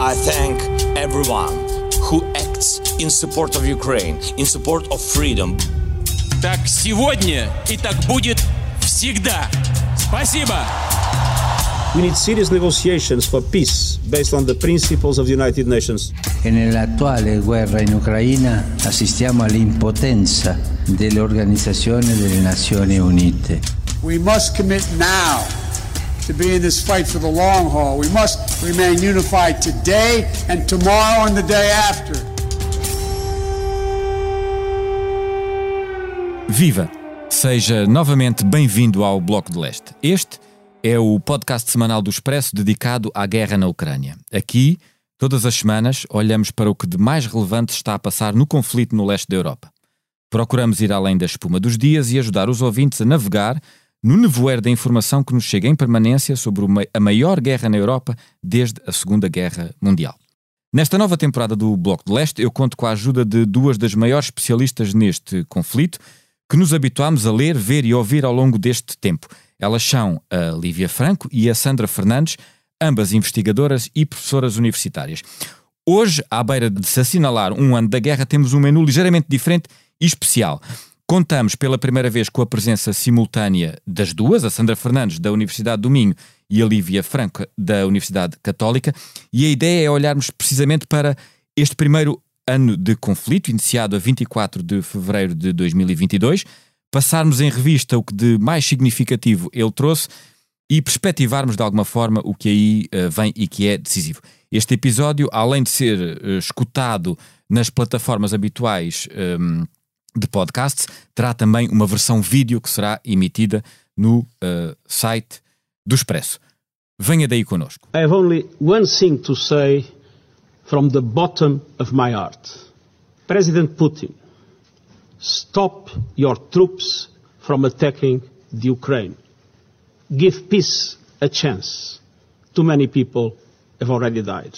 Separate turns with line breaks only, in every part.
I thank everyone who acts in support of Ukraine, in support of freedom.
Так сегодня и так будет всегда. Спасибо.
We need serious negotiations for peace based on the principles of the United Nations.
E nell'attuale guerra in Ucraina assistiamo all'impotenza dell'Organizzazione delle Nazioni Unite.
We must commit now to be in this fight for the long haul. We must remain unified today and tomorrow and the day after.
Viva! Seja novamente bem-vindo ao Bloco de Leste. Este é o podcast semanal do Expresso dedicado à guerra na Ucrânia. Aqui, todas as semanas, olhamos para o que de mais relevante está a passar no conflito no leste da Europa. Procuramos ir além da espuma dos dias e ajudar os ouvintes a navegar no nevoeiro da informação que nos chega em permanência sobre a maior guerra na Europa desde a Segunda Guerra Mundial. Nesta nova temporada do Bloco de Leste, eu conto com a ajuda de duas das maiores especialistas neste conflito, que nos habituámos a ler, ver e ouvir ao longo deste tempo. Elas são a Lívia Franco e a Sandra Fernandes, ambas investigadoras e professoras universitárias. Hoje, à beira de se assinalar um ano da guerra, temos um menu ligeiramente diferente e especial. Contamos pela primeira vez com a presença simultânea das duas, a Sandra Fernandes, da Universidade do Minho, e a Lívia Franco, da Universidade Católica, e a ideia é olharmos precisamente para este primeiro ano de conflito, iniciado a 24 de fevereiro de 2022, passarmos em revista o que de mais significativo ele trouxe e perspectivarmos de alguma forma o que aí uh, vem e que é decisivo. Este episódio, além de ser uh, escutado nas plataformas habituais um, ehm, de podcasts, terá também uma versão vídeo que será emitida no uh, site do Expresso. Venha daí connosco.
I have only one thing to say from the bottom of my heart. President Putin Stop your troops from attacking the Ukraine. Give peace a chance. Too many people have already died.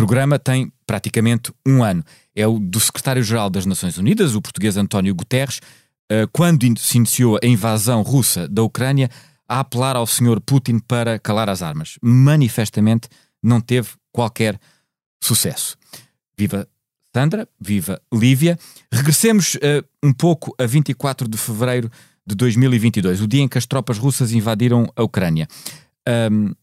programa tem praticamente um ano. É o do secretário-geral das Nações Unidas, o português António Guterres, eh, quando se iniciou a invasão russa da Ucrânia, a apelar ao senhor Putin para calar as armas. Manifestamente não teve qualquer sucesso. Viva Sandra, viva Lívia. Regressemos uh, um pouco a 24 de fevereiro de 2022, o dia em que as tropas russas invadiram a Ucrânia. Um,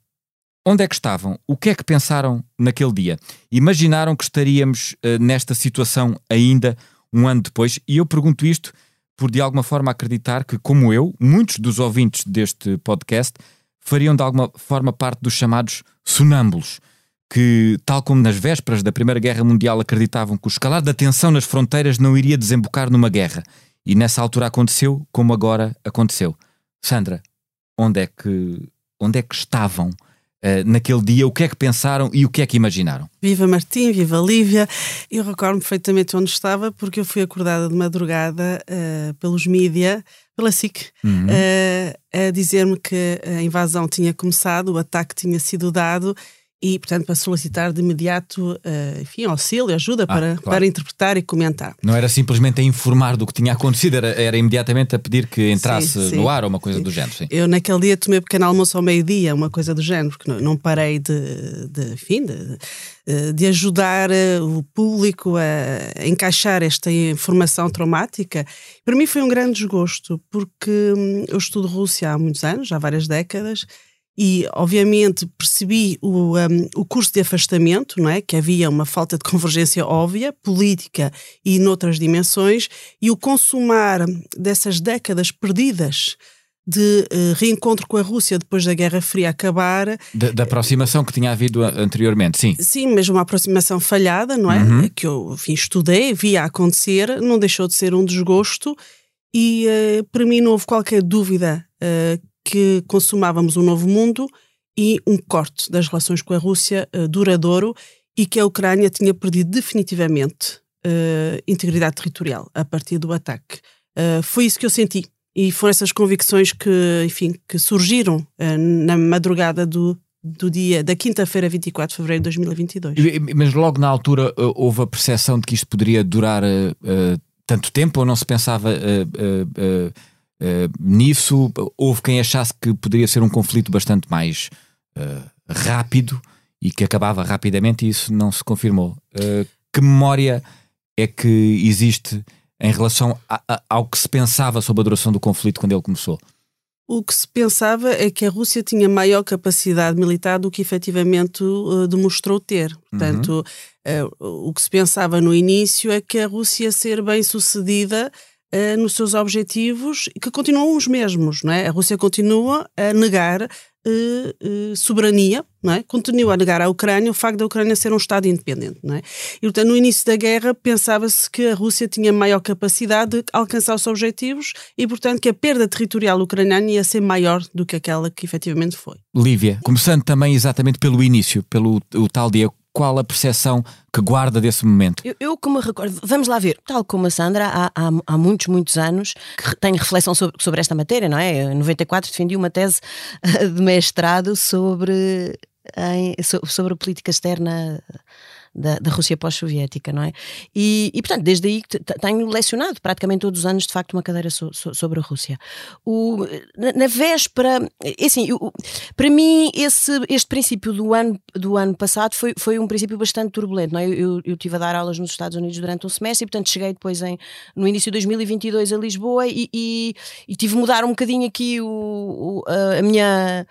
onde é que estavam? O que é que pensaram naquele dia? Imaginaram que estaríamos uh, nesta situação ainda um ano depois? E eu pergunto isto por de alguma forma acreditar que, como eu, muitos dos ouvintes deste podcast fariam de alguma forma parte dos chamados sonâmbulos que, tal como nas vésperas da Primeira Guerra Mundial, acreditavam que o escalar da tensão nas fronteiras não iria desembocar numa guerra. E nessa altura aconteceu como agora aconteceu. Sandra, onde é que, onde é que estavam uh, naquele dia? O que é que pensaram e o que é que imaginaram?
Viva Martim, viva Lívia. Eu recordo perfeitamente onde estava porque eu fui acordada de madrugada uh, pelos mídia, pela SIC, uhum. uh, a dizer-me que a invasão tinha começado, o ataque tinha sido dado e, portanto, para solicitar de imediato, uh, enfim, auxílio, ajuda ah, para, claro. para interpretar e comentar.
Não era simplesmente a informar do que tinha acontecido, era, era imediatamente a pedir que entrasse sim, sim. no ar ou uma coisa sim. do género. Sim.
Eu, naquele dia, tomei pequeno almoço ao meio-dia, uma coisa do género, porque não, não parei de, de, enfim, de, de ajudar eh, o público a encaixar esta informação traumática. Para mim foi um grande desgosto, porque hum, eu estudo Rússia há muitos anos, há várias décadas, e obviamente percebi o, um, o curso de afastamento, não é? que havia uma falta de convergência óbvia, política e noutras dimensões, e o consumar dessas décadas perdidas de uh, reencontro com a Rússia depois da Guerra Fria acabar.
Da, da, aproximação que tinha havido anteriormente, sim.
Sim, mas uma aproximação falhada, não é? Uhum. Que eu enfim, estudei, via acontecer, não deixou de ser um desgosto e uh, para mim não houve qualquer dúvida uh, que consumávamos um novo mundo e um corte das relações com a Rússia uh, duradouro e que a Ucrânia tinha perdido definitivamente uh, integridade territorial a partir do ataque. Uh, foi isso que eu senti e foram essas convicções que, enfim, que surgiram na madrugada do, do dia da quinta-feira, 24 de fevereiro de 2022.
Mas logo na altura houve a percepção de que isto poderia durar tanto tempo ou não se pensava nisso? Houve quem achasse que poderia ser um conflito bastante mais rápido e que acabava rapidamente e isso não se confirmou. que memória é que existe em relação a, a, ao que se pensava sobre a duração do conflito quando ele começou?
O que se pensava é que a Rússia tinha maior capacidade militar do que efetivamente uh, demonstrou ter. Portanto, uhum. uh, o que se pensava no início é que a Rússia ia ser bem sucedida uh, nos seus objetivos, que continuam os mesmos. Não é? A Rússia continua a negar uh, soberania, não é? continua a negar à Ucrânia o facto da Ucrânia ser um Estado independente. Não é? E, portanto, no início da guerra pensava-se que a Rússia tinha maior capacidade de alcançar os objetivos e, portanto, que a perda territorial ucraniana ia ser maior do que aquela que efetivamente foi.
Lívia, começando também exatamente pelo início, pelo o tal dia qual a percepção que guarda desse momento?
Eu, eu como recordo, vamos lá ver, tal como a Sandra, há, há, há muitos, muitos anos que tenho reflexão sobre, sobre esta matéria, não é? Em 94 defendi uma tese de mestrado sobre, sobre política externa da, da Rússia pós-soviética, não é? E, e, portanto, desde aí tenho lecionado praticamente todos os anos, de facto, uma cadeira so, so, sobre a Rússia. O, na, na véspera, é assim, eu, para mim, esse, este princípio do ano, do ano passado foi, foi um princípio bastante turbulento, não é? Eu, estive a dar aulas nos Estados Unidos durante um semestre e, portanto, cheguei depois em, no início de 2022 a Lisboa e, e, e tive de mudar um bocadinho aqui o, o a minha,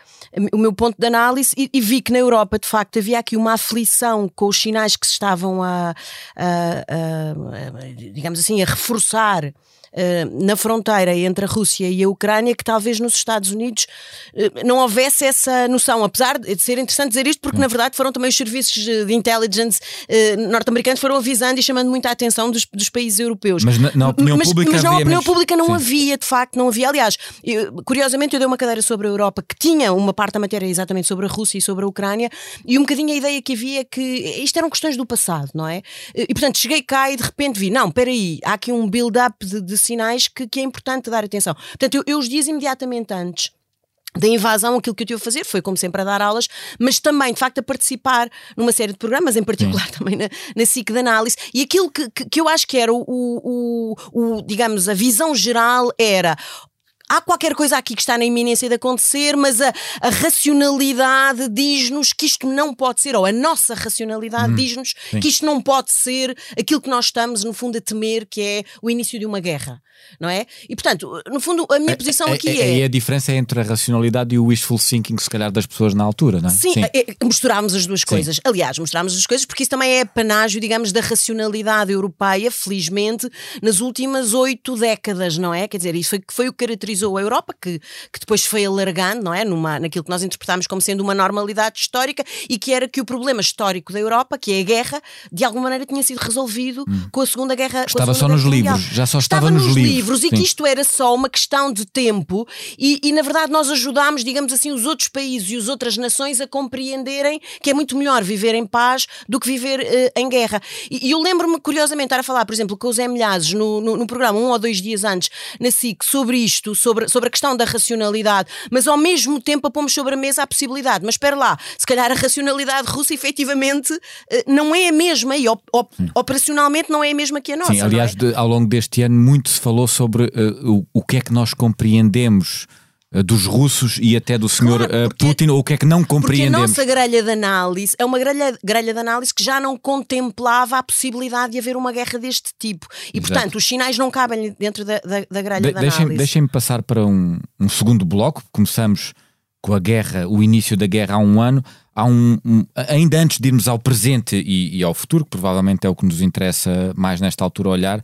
o meu ponto de análise e, e vi que na Europa, de facto, havia aqui uma aflição com os sinais que se estavam a, a, a digamos assim, a reforçar eh, na fronteira entre a Rússia e a Ucrânia que talvez nos Estados Unidos uh, não houvesse essa noção, apesar de ser interessante dizer isto, porque na verdade foram também os serviços de intelligence uh, norte-americanos foram avisando e chamando muita atenção dos, dos países europeus.
Mas na, na opinião mas, pública,
mas
na
opinião pública não Sim. havia, de facto, não havia. Aliás, eu, curiosamente eu dei uma cadeira sobre a Europa que tinha uma parte da matéria exatamente sobre a Rússia e sobre a Ucrânia e um bocadinho a ideia que havia é que isto eram questões do passado, não é? E portanto cheguei cá e de repente vi, não, espera aí, há aqui um build-up de, de sinais que, que é importante dar atenção. Portanto, eu, eu os dias imediatamente antes da invasão, aquilo que eu tive a fazer foi, como sempre, a dar aulas, mas também, de facto, a participar numa série de programas, em particular Sim. também na, na SIC de análise. E aquilo que, que, que eu acho que era o, o, o, digamos, a visão geral era há qualquer coisa aqui que está na iminência de acontecer, mas a, a racionalidade diz-nos que isto não pode ser, ou a nossa racionalidade hum, diz-nos que isto não pode ser aquilo que nós estamos, no fundo, a temer, que é o início de uma guerra não é? E portanto, no fundo, a minha é, posição
é,
aqui é.
E a diferença é entre a racionalidade e o wishful thinking, se calhar, das pessoas na altura, não é?
Sim, Sim. É, misturámos as duas coisas. Sim. Aliás, misturámos as duas coisas porque isso também é panágio, digamos, da racionalidade europeia, felizmente, nas últimas oito décadas, não é? Quer dizer, isso foi, foi o que caracterizou a Europa, que, que depois foi alargando, não é? Numa, naquilo que nós interpretámos como sendo uma normalidade histórica e que era que o problema histórico da Europa, que é a guerra, de alguma maneira tinha sido resolvido hum. com a Segunda Guerra.
Estava
segunda
só nos livros, já só estava, estava nos, nos livros
livros e que isto era só uma questão de tempo e, e, na verdade nós ajudámos, digamos assim, os outros países e as outras nações a compreenderem que é muito melhor viver em paz do que viver uh, em guerra. E, e eu lembro-me curiosamente estar a falar, por exemplo, com o Zé Milhazes no, no, no, programa um ou dois dias antes na SIC sobre isto, sobre, sobre a questão da racionalidade, mas ao mesmo tempo a pomos sobre a mesa a possibilidade, mas espera lá, se calhar a racionalidade russa efetivamente uh, não é a mesma e op, op, operacionalmente não é a mesma que a nossa.
Sim, aliás,
é?
de, ao longo deste ano muito se falou sobre uh, o, o que é que nós compreendemos dos russos e até do senhor claro, porque, Putin, ou o que é que não compreendemos?
Porque a nossa grelha de análise é uma grelha, grelha de análise que já não contemplava a possibilidade de haver uma guerra deste tipo. E, Exato. portanto, os sinais não cabem dentro da, da, da grelha de, de análise.
Deixem-me passar para um, um segundo bloco. Começamos com a guerra, o início da guerra há um ano. Há um, um, ainda antes de irmos ao presente e, e, ao futuro, que provavelmente é o que nos interessa mais nesta altura olhar,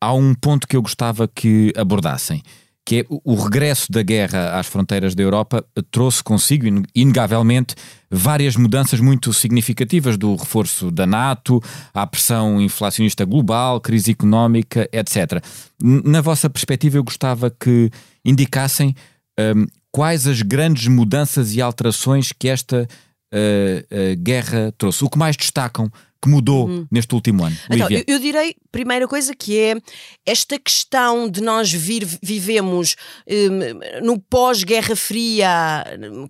há um ponto que eu gostava que abordassem, que é o regresso da guerra às fronteiras da Europa trouxe consigo, inegavelmente, várias mudanças muito significativas do reforço da NATO, à pressão inflacionista global, crise económica, etc. Na vossa perspectiva, eu gostava que indicassem um, quais as grandes mudanças e alterações que esta uh, uh, guerra trouxe. O que mais destacam que mudou uhum. neste último ano?
Então, eu, eu, direi, primeira coisa, que é esta questão de nós vir, vivemos um, no pós-Guerra Fria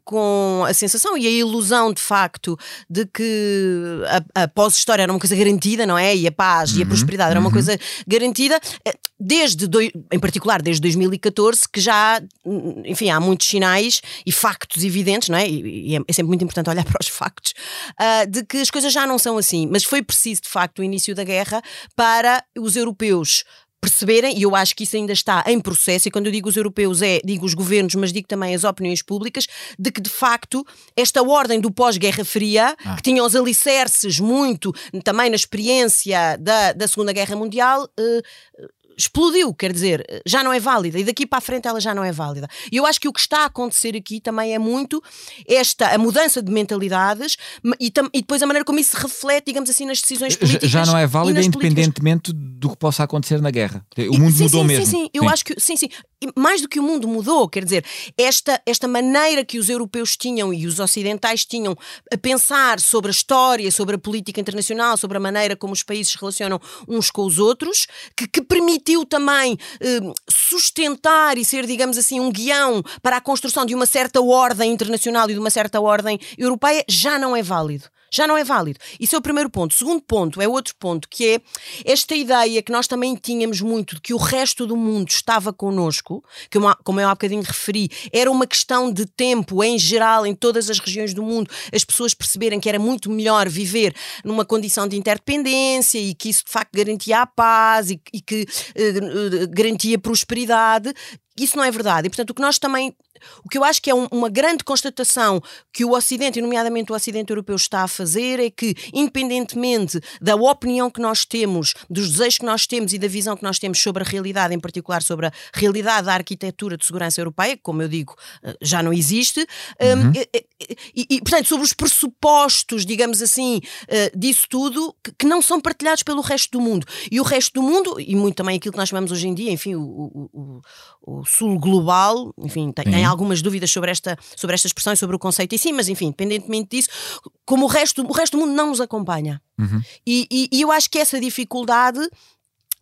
com a sensação e a ilusão, de facto, de que a, a pós-história era uma coisa garantida, não é? E a paz uhum. e a uhum. prosperidade era uma uhum. coisa garantida, eh, desde, em particular, desde 2014, que já, enfim, há muitos sinais e factos evidentes, não é? E, e é, é sempre muito importante olhar para os factos, uh, de que as coisas já não são assim mas foi preciso, de facto, o início da guerra para os europeus perceberem, e eu acho que isso ainda está em processo, e quando eu digo os europeus é, digo os governos, mas digo também as opiniões públicas, de que de facto esta ordem do pós-Guerra Fria, ah. que tinha os alicerces muito também na experiência da, da Segunda Guerra Mundial, eh, explodiu, quer dizer, já não é válida e daqui para a frente ela já não é válida. E eu acho que o que está a acontecer aqui também é muito esta a mudança de mentalidades e, e depois a maneira como isso se reflete, digamos assim, nas decisões políticas.
Já não é válida independentemente políticas. do que possa acontecer na guerra. O mundo
sim,
mudou
sim,
mesmo.
Sim, sim, eu sim. acho que sim, sim. Mais do que o mundo mudou, quer dizer, esta, esta maneira que os europeus tinham e os ocidentais tinham a pensar sobre a história, sobre a política internacional, sobre a maneira como os países se relacionam uns com os outros, que, que permite permitiu também eh, sustentar e ser, digamos assim, um guião para a construção de uma certa ordem internacional e de uma certa ordem europeia, já não é válido já não é válido. Isso é o primeiro ponto. O segundo ponto é outro ponto, que é esta ideia que nós também tínhamos muito de que o resto do mundo estava connosco, que como eu há bocadinho referi, era uma questão de tempo em geral, em todas as regiões do mundo, as pessoas perceberem que era muito melhor viver numa condição de interdependência e que isso de facto garantia a paz e, e que uh, uh, garantia prosperidade. Isso não é verdade. E, portanto, o que nós também o que eu acho que é um, uma grande constatação que o Ocidente, e nomeadamente o Ocidente Europeu, está a fazer é que, independentemente da opinião que nós temos, dos desejos que nós temos e da visão que nós temos sobre a realidade, em particular sobre a realidade da arquitetura de segurança europeia, que, como eu digo, eh, já não existe, uhum. um, e, e, e, portanto, sobre os pressupostos, digamos assim, disso tudo, que, que, não são partilhados pelo resto do mundo. E o resto do mundo, e muito também aquilo que nós chamamos hoje em dia, enfim, o, o, o, o sul global, enfim, tem, tem algumas dúvidas sobre esta, sobre esta expressão e sobre o conceito em si, mas enfim, independentemente disso, como o resto, o resto do mundo não nos acompanha. Uhum. E, e, e eu acho que essa dificuldade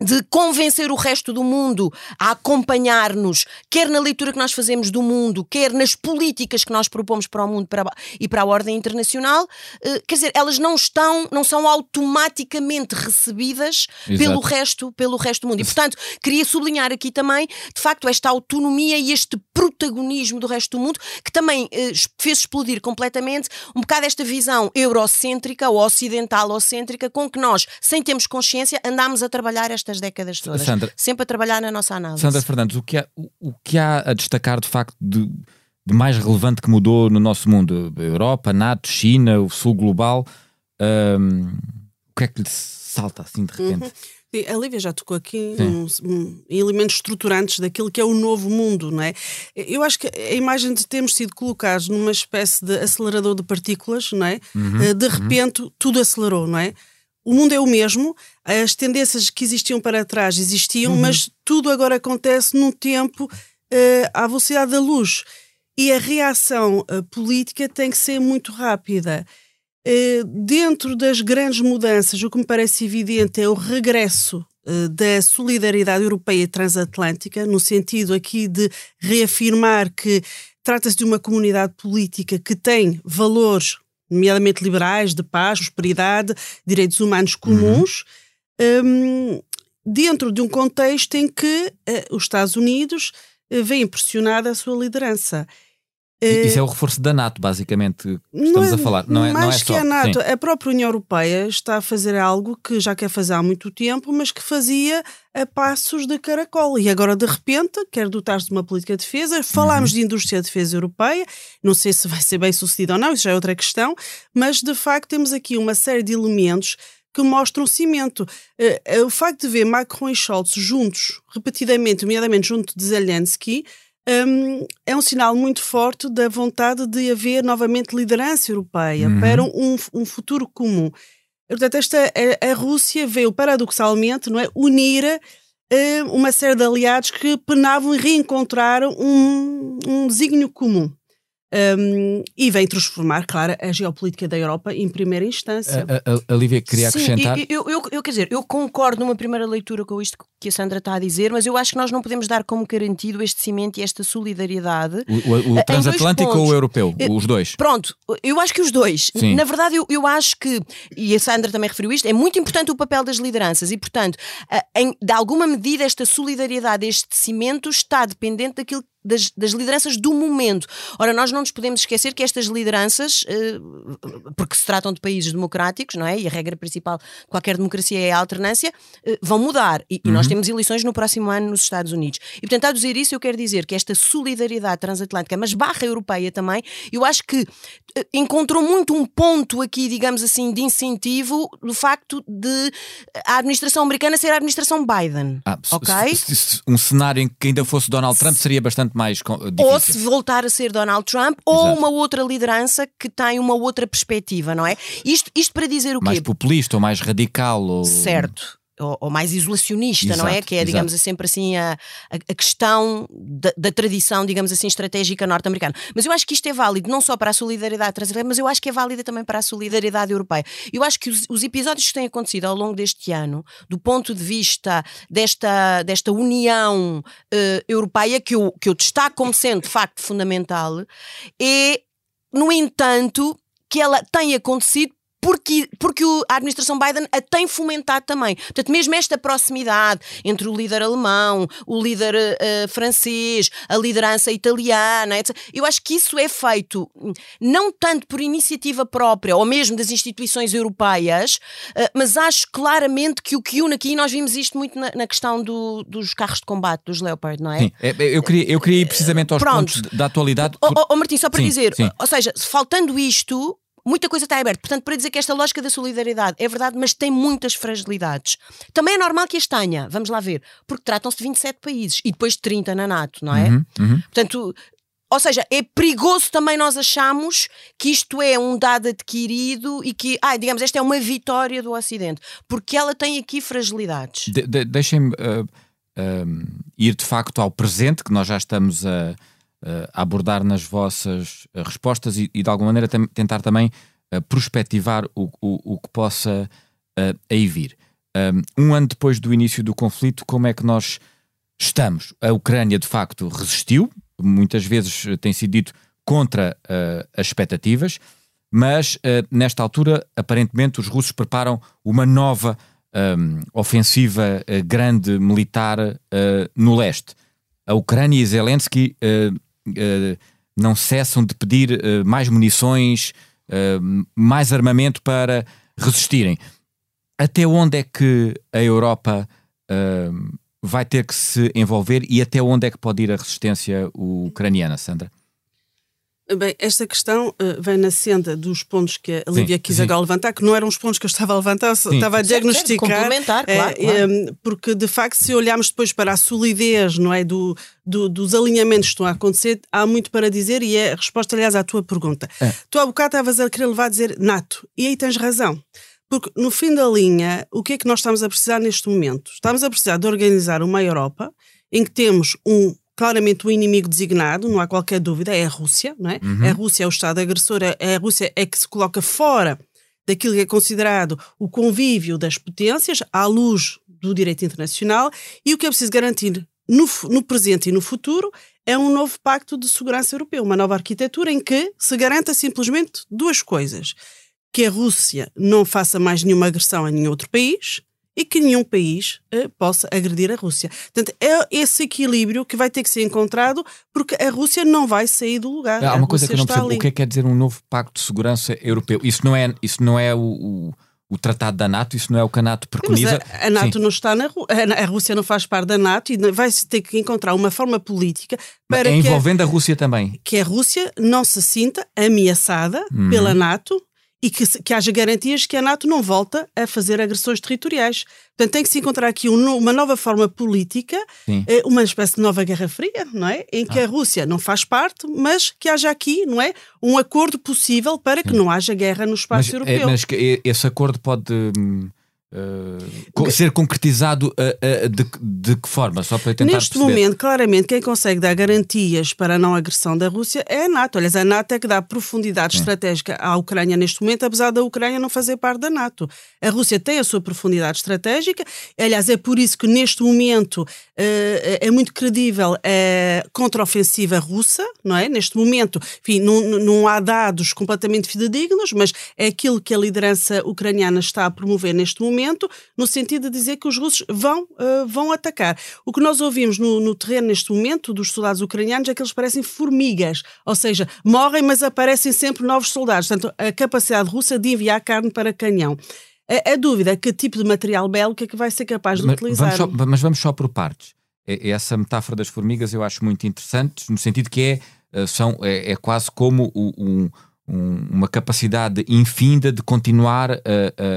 de convencer o resto do mundo a acompanhar-nos, quer na leitura que nós fazemos do mundo, quer nas políticas que nós propomos para o mundo para, e para a ordem internacional, eh, quer dizer, elas não estão, não são automaticamente recebidas pelo resto, pelo resto do mundo. E portanto, queria sublinhar aqui também, de facto, esta autonomia e este protagonismo do resto do mundo, que também eh, fez explodir completamente um bocado esta visão eurocêntrica ou ocidental-ocêntrica com que nós, sem termos consciência, andámos a trabalhar esta estas décadas todas. Sandra, sempre a trabalhar na nossa análise.
Sandra Fernandes, o que há, o, o que há a destacar de facto de, de, mais relevante que mudou no nosso mundo? Europa, NATO, China, o Sul Global. Um, o que é que lhe salta assim de repente? Uhum.
A Lívia já tocou aqui um, elementos estruturantes daquilo que é o novo mundo, não é? Eu acho que a imagem de termos sido colocados numa espécie de acelerador de partículas, não é? Uhum, eh, de uhum. repente uhum. tudo acelerou, não é? O mundo é o mesmo, as tendências que existiam para trás existiam, uhum. mas tudo agora acontece num tempo uh, à velocidade da luz. E a reação uh, política tem que ser muito rápida. Uh, dentro das grandes mudanças, o que me parece evidente é o regresso da solidariedade europeia e transatlântica, no sentido aqui de reafirmar que trata-se de uma comunidade política que tem valores nomeadamente liberais, de paz, prosperidade, direitos humanos comuns, uhum. um, dentro de um contexto em que uh, os Estados Unidos uh, vem pressionada a sua liderança.
Isso é o reforço da NATO, basicamente, que estamos
é,
a falar. Não é,
mais
não é
que a NATO, Sim. a própria União Europeia está a fazer algo que já quer fazer há muito tempo, mas que fazia a passos de caracol. E agora, de repente, quer dotar-se de uma política de defesa. Falámos uhum. de indústria de defesa europeia, não sei se vai ser bem sucedido ou não, isso já é outra questão, mas de facto temos aqui uma série de elementos que mostram cimento. Uh, o facto de ver Macron e Scholz juntos, repetidamente, nomeadamente junto de Zelensky, um, é um sinal muito forte da vontade de haver novamente liderança europeia uhum. para um, um, futuro comum. Portanto, esta, a, a, Rússia veio paradoxalmente não é, unir uh, uma série de aliados que penavam e reencontraram um, um desígnio comum. Um, e vem transformar, claro, a geopolítica da Europa em primeira instância.
A, a, a Lívia queria
Sim,
acrescentar.
Eu, eu, eu, quer dizer, eu concordo numa primeira leitura com isto que a Sandra está a dizer, mas eu acho que nós não podemos dar como garantido este cimento e esta solidariedade.
O, o, o transatlântico ou o europeu? Os dois?
Pronto, eu acho que os dois.
Sim.
Na verdade, eu, eu acho que, e a Sandra também referiu isto, é muito importante o papel das lideranças e, portanto, em, de alguma medida, esta solidariedade, este cimento está dependente daquilo das, das, lideranças do momento. Ora, nós não nos podemos esquecer que estas lideranças, eh, porque se tratam de países democráticos, não é? E a regra principal de qualquer democracia é a alternância, eh, vão mudar. E, uhum. e, nós temos eleições no próximo ano nos Estados Unidos. E, portanto, a dizer isso, eu quero dizer que esta solidariedade transatlântica, mas barra europeia também, eu acho que eh, encontrou muito um ponto aqui, digamos assim, de incentivo do facto de a administração americana ser a administração Biden. Ah, ok?
Um cenário em que ainda fosse Donald Trump seria bastante mais difícil.
Ou se voltar a ser Donald Trump, Exato. ou uma outra liderança que tem uma outra perspectiva, não é? Isto, isto para dizer o quê?
Mais populista ou mais radical. Ou...
Certo ou, ou, mais isolacionista, exato, não é? Que é, digamos, exato. sempre assim a, a questão da, da, tradição, digamos assim, estratégica norte-americana. Mas eu acho que isto é válido não só para a solidariedade transatlântica, mas eu acho que é válido também para a solidariedade europeia. Eu acho que os, os, episódios que têm acontecido ao longo deste ano, do ponto de vista desta, desta união uh, europeia, que eu, que eu destaco como sendo de facto fundamental, é, no entanto, que ela tem acontecido porque, porque a administração Biden a tem fomentado também. Portanto, mesmo esta proximidade entre o líder alemão, o líder uh, francês, a liderança italiana, etc. Eu acho que isso é feito não tanto por iniciativa própria ou mesmo das instituições europeias, uh, mas acho claramente que o que une aqui, nós vimos isto muito na, na questão do, dos carros de combate, dos Leopard, não é?
Sim, é, eu queria, eu queria ir precisamente aos Pronto. pontos da atualidade.
Por... Oh, oh, Martim, só para sim, dizer, sim. ou seja, faltando isto, muita coisa está aberta. Portanto, para dizer que esta lógica da solidariedade é verdade, mas tem muitas fragilidades. Também é normal que as tenha, vamos lá ver, porque tratam-se de 27 países e depois de 30 na NATO, não é?
Uhum, uhum.
Portanto, ou seja, é perigoso também nós achamos que isto é um dado adquirido e que, ah, digamos, esta é uma vitória do Ocidente, porque ela tem aqui fragilidades.
De, de, Deixem-me uh, uh, ir de facto ao presente, que nós já estamos a. Uh uh, abordar nas vossas uh, respostas e, e, de alguma maneira tentar também uh, prospectivar o, o, o, que possa uh, aí vir. Um ano depois do início do conflito, como é que nós estamos? A Ucrânia de facto resistiu, muitas vezes tem sido dito contra as expectativas, mas nesta altura, aparentemente, os russos preparam uma nova um, ofensiva grande militar no leste. A Ucrânia e Zelensky uh, não cessam de pedir uh, mais munições, uh, mais armamento para resistirem. Até onde é que a Europa vai ter que se envolver e até onde é que pode ir a resistência ucraniana, Sandra?
Bem, esta questão uh, vem na senda dos pontos que a Lívia quis agora levantar, que não eram os pontos que eu estava a levantar, sim. estava a diagnosticar.
Complementar, claro, é, claro.
É, porque, de facto, se olharmos depois para a solidez não é, do, do, dos alinhamentos que estão a acontecer, há muito para dizer e é a resposta, aliás, à tua pergunta. É. Tu há bocado estavas a querer levar a dizer nato, e aí tens razão. Porque, no fim da linha, o que é que nós estamos a precisar neste momento? Estamos a precisar de organizar uma Europa em que temos um claramente o inimigo designado, não há qualquer dúvida, é a Rússia, não é? Uhum. A Rússia é o Estado agressor, a Rússia é que se coloca fora daquilo que é considerado o convívio das potências, à luz do direito internacional, e o que é preciso garantir no, no presente e no futuro é um novo pacto de segurança europeu, uma nova arquitetura em que se garanta simplesmente duas coisas. Que a Rússia não faça mais nenhuma agressão a nenhum outro país e que nenhum país uh, possa agredir a Rússia. Portanto, é esse equilíbrio que vai ter que ser encontrado porque a Rússia não vai sair do lugar.
Há uma coisa que eu não percebo. Ali. O que é que quer dizer um novo pacto de segurança europeu? Isso não é, isso não é o, o o tratado da NATO, isso não é o que a NATO preconiza.
Mas a, a NATO Sim. não está na a, a Rússia não faz parte da NATO e vai ter que encontrar uma forma política para
é envolvendo a, a, Rússia também.
Que a Rússia não se sinta ameaçada uhum. pela NATO e que, que haja garantias que a NATO não volta a fazer agressões territoriais. Portanto, tem que se encontrar aqui um, uma nova forma política, eh, uma espécie de nova Guerra Fria, não é? Em que ah. a Rússia não faz parte, mas que haja aqui, não é? Um acordo possível para que Sim. não haja guerra no espaço
mas,
europeu.
É, mas esse acordo pode. Uh, ser concretizado uh, de, de, que forma? Só para tentar
Neste
perceber.
momento, claramente, quem consegue dar garantias para a não agressão da Rússia é a NATO. Aliás, a NATO é que dá profundidade estratégica à Ucrânia neste momento, apesar da Ucrânia não fazer parte da NATO. A Rússia tem a sua profundidade estratégica, aliás, é por isso que neste momento uh, é muito credível a contraofensiva russa, não é? Neste momento, enfim, não, não há dados completamente fidedignos, mas é aquilo que a liderança ucraniana está a promover neste momento, no sentido de dizer que os russos vão, uh, vão atacar. O que nós ouvimos no, no terreno neste momento dos soldados ucranianos é que eles parecem formigas, ou seja, morrem, mas aparecem sempre novos soldados. Portanto, a capacidade russa de enviar carne para canhão. A, a dúvida é que tipo de material bélico é que vai ser capaz de
mas,
utilizar.
Vamos só, mas vamos só por partes. Essa metáfora das formigas eu acho muito interessante, no sentido que é, eh, são, é, é quase como um, um, uma capacidade infinda de continuar a,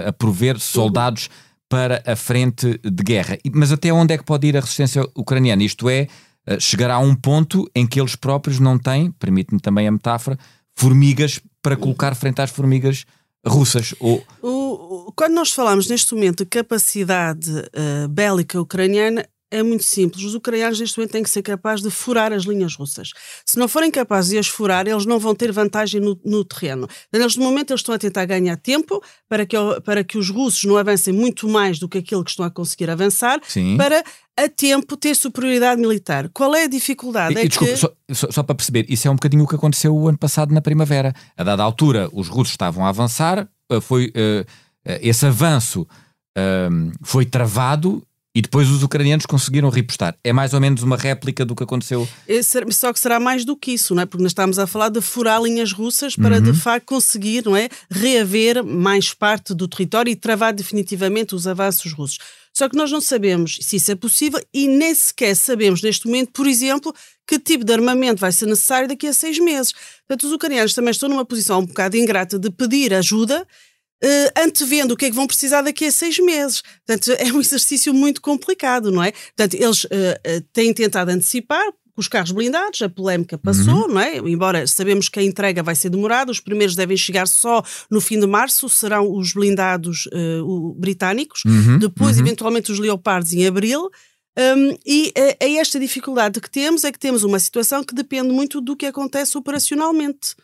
a, a prover soldados para a frente de guerra. Mas até onde é que pode ir a resistência ucraniana? Isto é, eh, chegará a um ponto em que eles próprios não têm, permite-me também a metáfora, formigas para colocar frente às formigas russas. Ou...
O, quando nós falamos neste momento de capacidade uh, bélica ucraniana, é muito simples. Os ucranianos neste momento têm que ser capazes de furar as linhas russas. Se não forem capazes de as furar, eles não vão ter vantagem no, no terreno. Eles, no momento, eles estão a tentar ganhar tempo para que, para que os russos não avancem muito mais do que aquilo que estão a conseguir avançar,
Sim.
para a tempo ter superioridade militar. Qual é a dificuldade?
E,
é
desculpa,
que...
só, só, só, para perceber, isso é um bocadinho o que aconteceu o ano passado na primavera. A dada altura, os russos estavam a avançar, eh, foi, uh, esse avanço uh, foi travado e depois os ucranianos conseguiram repostar. É mais ou menos uma réplica do que aconteceu.
Esse, só que será mais do que isso, não é? Porque nós estamos a falar de furar linhas russas para uhum. de facto conseguir, não é, reaver mais parte do território e travar definitivamente os avanços russos. Só que nós não sabemos se isso é possível e nem sequer sabemos neste momento, por exemplo, que tipo de armamento vai ser necessário daqui a seis meses. Portanto, os ucranianos também estão numa posição um bocado ingrata de pedir ajuda uh, antevendo o que é que vão precisar daqui a seis meses. Portanto, é um exercício muito complicado, não é? Portanto, eles uh, têm tentado antecipar, os carros blindados, a polémica passou, uhum. não é? Embora sabemos que a entrega vai ser demorada, os primeiros devem chegar só no fim de março, serão os blindados uh, britânicos,
uhum.
depois,
uhum.
eventualmente, os leopardos em abril. Um, e a, a esta dificuldade que temos é que temos uma situação que depende muito do que acontece operacionalmente.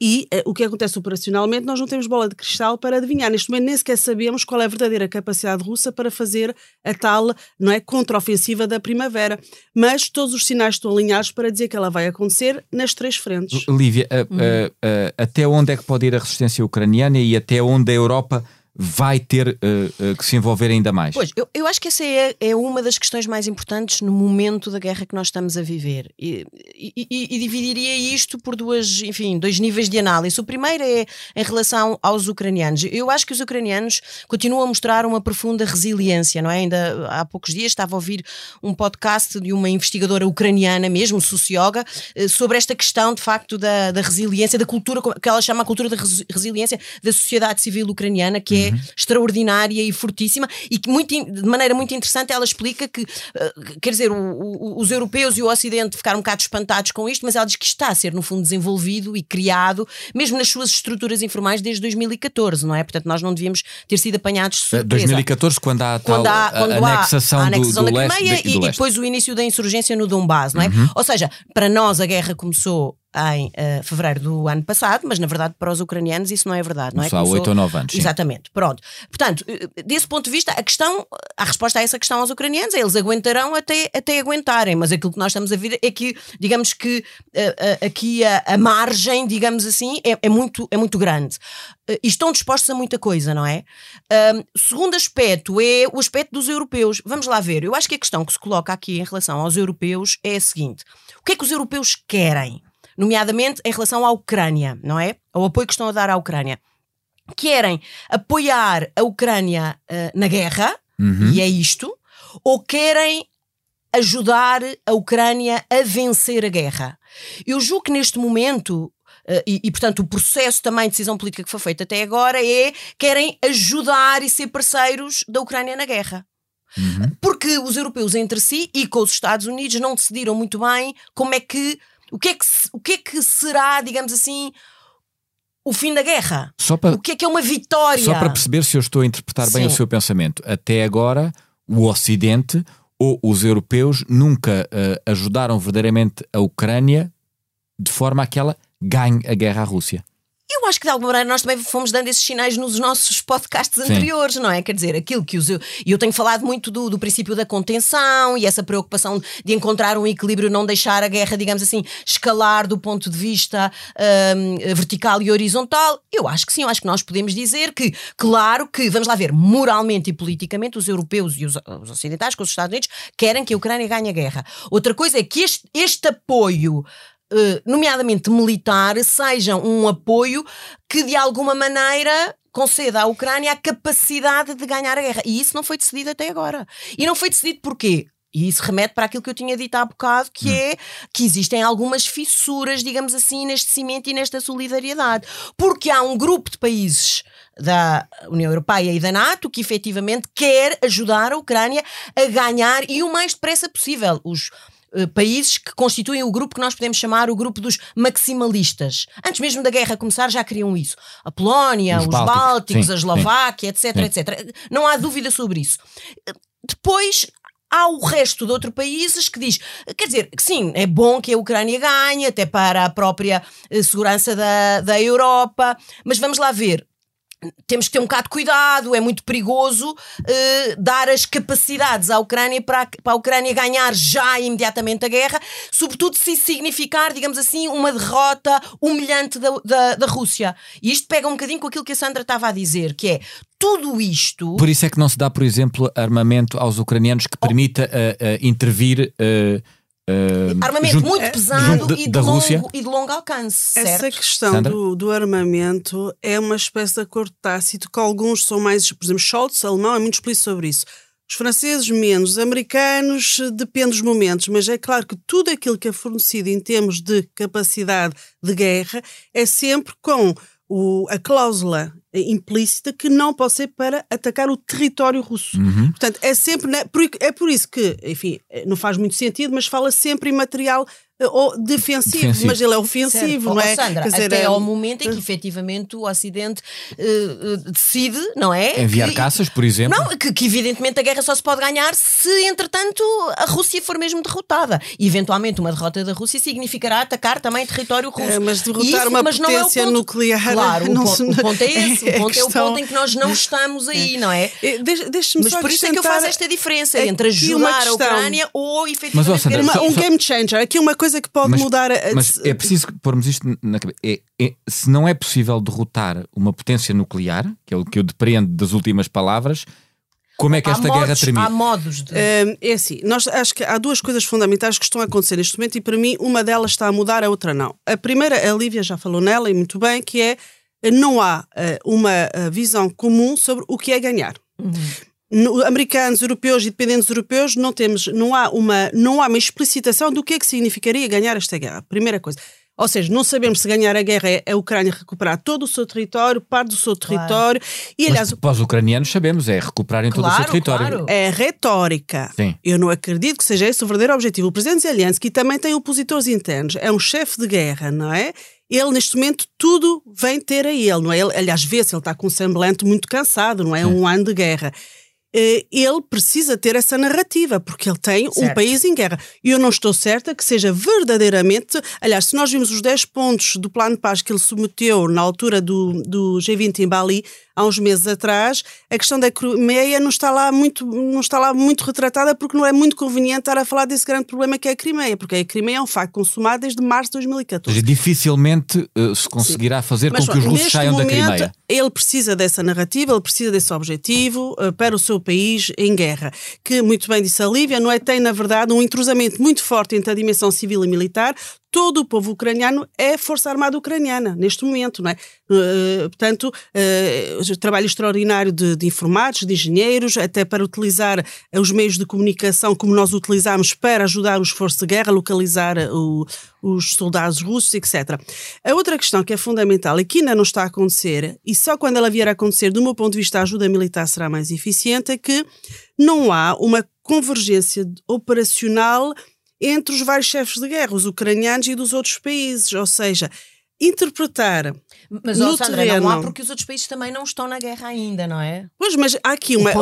E uh, o que acontece operacionalmente, nós não temos bola de cristal para adivinhar. Neste momento nem sequer sabemos qual é a verdadeira capacidade russa para fazer a tal não é, contraofensiva da primavera. Mas todos os sinais estão alinhados para dizer que ela vai acontecer nas três frentes.
Lívia, uh, uhum. uh, até onde é que pode ir a resistência ucraniana e até onde a Europa vai ter uh, uh, que se envolver ainda mais?
Pois, eu, eu acho que essa é, é, uma das questões mais importantes no momento da guerra que nós estamos a viver. E, e, e, dividiria isto por duas, enfim, dois níveis de análise. O primeiro é em relação aos ucranianos. Eu acho que os ucranianos continuam a mostrar uma profunda resiliência, não é? Ainda há poucos dias estava a ouvir um podcast de uma investigadora ucraniana, mesmo socióloga, eh, sobre esta questão, de facto, da, da resiliência, da cultura, que ela chama a cultura da resiliência da sociedade civil ucraniana, que é é uhum. extraordinária e fortíssima e que muito, de maneira muito interessante ela explica que, uh, quer dizer, o, o, os europeus e o Ocidente ficaram um bocado espantados com isto, mas ela diz que está a ser, no fundo, desenvolvido e criado, mesmo nas suas estruturas informais, desde 2014, não é? Portanto, nós não devíamos ter sido apanhados de surpresa.
2014, quando há a quando tal há, quando anexação, há a anexação do, do da Crimeia
e,
e,
depois o início da insurgência no Donbass, não é? Uhum. Ou seja, para nós a guerra começou em uh, fevereiro do ano passado, mas na verdade para os ucranianos isso não é verdade, não é?
Só há oito ou nove anos.
Sim. Exatamente, pronto. Portanto, eh, desse ponto de vista, a questão, a resposta a essa questão aos ucranianos é eles aguentarão até, até aguentarem, mas aquilo que nós estamos a ver é que, digamos que uh, uh, aqui a, a, margem, digamos assim, é, é, muito, é muito grande. e estão dispostos a muita coisa, não é? segundo aspecto é o aspecto dos europeus. Vamos lá ver, eu acho que a questão que se coloca aqui em relação aos europeus é a seguinte: o que é que os europeus querem? Nomeadamente em relação à Ucrânia, não é? Ao apoio que estão a dar à Ucrânia. Querem apoiar a Ucrânia uh, na guerra,
uhum.
e é isto, ou querem ajudar a Ucrânia a vencer a guerra. Eu julgo que neste momento Uh, e, e, portanto, o processo também de decisão política que foi feito até agora é querem ajudar e ser parceiros da Ucrânia na guerra.
Uhum.
Porque os europeus entre si e com os Estados Unidos não decidiram muito bem como é que o que é que, o que, é que será, digamos assim, o fim da guerra.
Só para,
o que é que é uma vitória?
Só para perceber se eu estou a interpretar bem
Sim.
o seu pensamento. Até agora, o Ocidente ou os europeus nunca eh, ajudaram verdadeiramente a Ucrânia de forma a que ela ganhe a guerra à Rússia.
Eu acho que de alguma maneira nós também fomos dando esses sinais nos nossos podcasts
Sim.
anteriores, não é? Quer dizer, aquilo que os. E eu tenho falado muito do, do princípio da contenção e essa preocupação de encontrar um equilíbrio, não deixar a guerra, digamos assim, escalar do ponto de vista hum, vertical e horizontal. Eu acho que sim, eu acho que nós podemos dizer que, claro que, vamos lá ver, moralmente e politicamente, os europeus e os, os ocidentais, com os Estados Unidos, querem que a Ucrânia ganhe a guerra. Outra coisa é que este, este apoio nomeadamente militar, seja um apoio que de alguma maneira conceda à Ucrânia a capacidade de ganhar a guerra. E isso não foi decidido até agora. E não foi decidido porquê? E isso remete para aquilo que eu tinha dito há bocado, que é que existem algumas fissuras, digamos assim, neste cimento e nesta solidariedade. Porque há um grupo de países da União Europeia e da NATO que efetivamente quer ajudar a Ucrânia a ganhar e o mais depressa possível. Os eh, países que constituem o grupo que nós podemos chamar o grupo dos maximalistas. Antes mesmo da guerra começar, já queriam isso. A Polónia,
Os
os,
Bálticos,
Bálticos,
sim,
a Eslováquia, etc,
Sim.
etc. Não há dúvida sobre isso. Depois. Há o resto de outros países que diz, quer dizer, que sim, é bom que a Ucrânia ganhe, até para a própria eh, segurança da, da Europa, mas vamos lá ver, temos que ter um bocado de cuidado, é muito perigoso eh, dar as capacidades à Ucrânia para, a- para a Ucrânia ganhar já imediatamente a guerra, sobretudo se isso significar, digamos assim, uma derrota humilhante da, da, da Rússia. E isto pega um bocadinho com aquilo que a Sandra estava a dizer, que é tudo isto.
Por isso é que não se dá, por exemplo, armamento aos ucranianos que permita eh, eh, intervir. eh, eh,
Armamento
junto-
muito pesado
junto de-
e, de longo, e de longo alcance.
Essa
certo?
questão do, do armamento é uma espécie de acordo tácito que alguns são mais, por exemplo, Scholz, alemão, é muito explícito sobre isso. Os franceses menos, os americanos depende dos momentos, mas é claro que tudo aquilo que é fornecido em termos de capacidade de guerra é sempre com o- a cláusula implícita que não pode ser para atacar o território russo.
Uhum.
Portanto, é sempre na- por- é por isso que, enfim, eh, não faz muito sentido, mas fala sempre em material eh, ou defensivo,
Defensivo.
mas ele é
Certo.
ofensivo,
Ó,
não é?
Sandra,
Quer dizer,
até
é-
ao momento em que efetivamente o Ocidente eh, decide, não é?
Enviar
Que-
caças, por exemplo.
Não, que, que evidentemente a guerra só se pode ganhar se, entretanto, a Rússia for mesmo derrotada. E eventualmente uma derrota da Rússia significará atacar também território russo.
É, mas derrotar
Isso-
uma
mas é
potência
ponto.
nuclear
Claro,
não
o,
se-
o ponto é esse.
É
o ponto é o
questão-
ponto em que nós não estamos aí, não é?
Deixa- Deixa-me
Mas
só
por isso é que eu faço esta diferença entre ajudar a
questão.
Ucrânia ou
Mas, ó,
efetivamente
Sandra,
querer-
Uma-
só-
um
só-
game changer. Aqui uma coisa que pode
mas,
mudar. a-
mas é preciso pormos isto na cabeça. É, é- se não é possível derrotar uma potência nuclear, que é o que eu depreendo das últimas palavras, como é que
Há
esta guerra
modos-
termina?
Há modos de.
Hum, É assim, nós acho que há duas coisas fundamentais que estão a acontecer neste momento e para mim uma delas está a mudar, a outra não. A primeira, a Lívia já falou nela e muito bem, que é não há eh, uma eh, visão comum sobre o que é ganhar. No- americanos, europeus e dependentes europeus não temos, não há uma, não há uma explicitação do que é que significaria ganhar esta guerra. Primeira coisa. Ou seja, não sabemos se ganhar a guerra é a Ucrânia recuperar todo o seu território, parte do seu território. E aliás,
Mas para os ucranianos sabemos, é recuperarem todo o seu
Claro,
território.
claro.
é retórica.
Sim.
Eu não acredito que seja esse o verdadeiro objetivo. O presidente Zelensky também tem opositores internos. É um chefe de guerra, não é? Ele, neste momento, tudo vem ter a ele, não é? Ele, aliás, vê-se, ele está com um semblante muito cansado, não é? Um ano de guerra. Eh, Ele precisa ter essa narrativa, porque ele tem um
Certo.
país em guerra. E eu não estou certa que seja verdadeiramente. Aliás, se nós vimos os 10 pontos do plano de paz que ele submeteu na altura do, do G20 em Bali, há uns meses atrás, a questão da Crimeia não está lá muito, não está lá muito retratada porque não é muito conveniente estar a falar desse grande problema que é a Crimeia, porque a Crimeia é um facto consumado desde março de
Ou
2014.
seja, dificilmente eh, se conseguirá fazer
Mas,
com que os russos saiam da
momento,
Crimeia.
Ele precisa dessa narrativa, ele precisa desse objetivo eh, para o seu país em guerra. Que, muito bem disse a Lívia, não é? Tem, na verdade, um entrosamento muito forte entre a dimensão civil e militar. Todo o povo ucraniano é Força Armada Ucraniana, neste momento, não é? Eh, portanto, o trabalho extraordinário de, de de engenheiros, até para utilizar os meios de comunicação como nós utilizamos para ajudar os esforços de guerra, localizar eh, o- os soldados russos, etc. A outra questão que é fundamental e que ainda não está a acontecer, e só quando ela vier a acontecer, do meu ponto de vista, a ajuda militar será mais eficiente, é que não há uma convergência operacional entre os vários chefes de guerra, os ucranianos e dos outros países. Ou seja, interpretar
Mas,
no
Sandra,
terreno.
não há porque os outros países também não estão na guerra ainda, não é?
Pois, mas há aqui uma.
é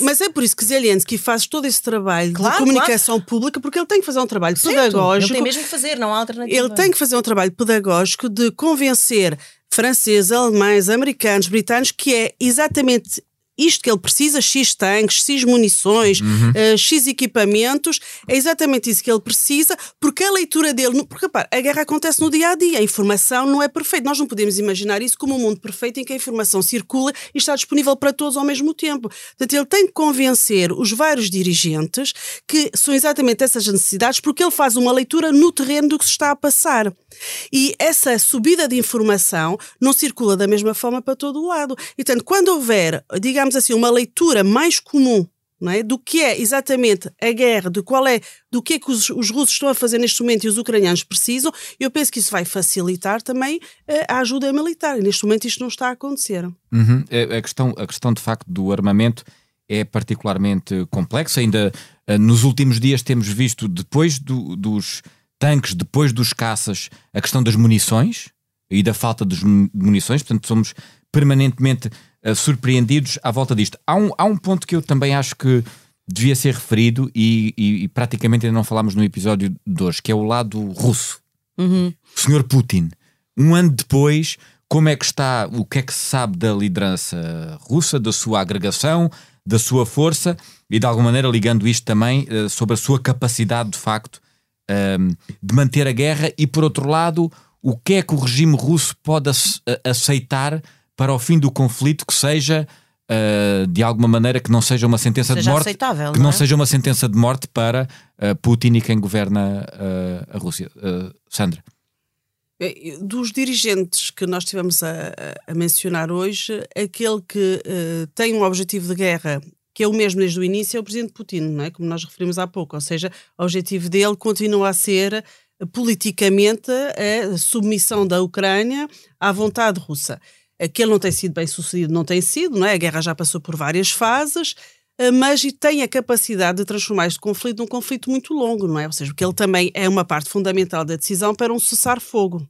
mas é por isso que Zelensky faz todo esse trabalho
Claro,
de comunicação pública, porque ele tem que fazer um trabalho
Certo,
pedagógico.
Ele tem mesmo que fazer, não há alternativa.
Ele tem que fazer um trabalho pedagógico de convencer franceses, alemães, americanos, britânicos que é exatamente isto que ele precisa, X tanques, X munições, eh, X equipamentos, é exatamente isso que ele precisa, porque a leitura dele, porque repara, a guerra acontece no dia a dia, a informação não é perfeita. Nós não podemos imaginar isso como um mundo perfeito em que a informação circula e está disponível para todos ao mesmo tempo. Portanto, ele tem que convencer os vários dirigentes que são exatamente essas necessidades, porque ele faz uma leitura no terreno do que se está a passar. E essa subida de informação não circula da mesma forma para todo o lado. E, portanto, quando houver, digamos assim, uma leitura mais comum é? do que é exatamente a guerra, do qual é, do que é que os, os russos estão a fazer neste momento e os ucranianos precisam, eu penso que isso vai facilitar também eh, a ajuda militar. E neste momento isto não está a acontecer.
Uhum. A, a questão, a questão de facto do armamento é particularmente complexa. Ainda eh, nos últimos dias temos visto, depois do- dos tanques, depois dos caças, a questão das munições e da falta de mu- munições. Portanto, somos permanentemente eh, surpreendidos à volta disto. Há um, há um ponto que eu também acho que devia ser referido e, e- e praticamente ainda não falámos no episódio de hoje, que é o lado russo. O Sr. Putin, um ano depois, como é que está, o que é que se sabe da liderança russa, da sua agregação, da sua força e de alguma maneira ligando isto também eh, sobre a sua capacidade de facto ehm, de manter a guerra e por outro lado, o que é que o regime russo pode a- aceitar para o fim do conflito que seja eh, de alguma maneira que não seja uma sentença de
Seja
morte,
aceitável,
que
não
não
é?
seja uma sentença de morte para eh, Putin e quem governa eh, a Rússia. Sandra.
Dos dirigentes que nós tivemos a, a- mencionar hoje, aquele que tem um objetivo de guerra que é o mesmo desde o início, é o presidente Putin, não é? como nós referimos há pouco. Ou seja, o objetivo dele continua a ser politicamente a submissão da Ucrânia à vontade russa. Aquele não tem sido bem sucedido, não tem sido, não é? A guerra já passou por várias fases, eh, mas e tem a capacidade de transformar este conflito num conflito muito longo, não é? Ou seja, porque ele também é uma parte fundamental da decisão para um cessar-fogo.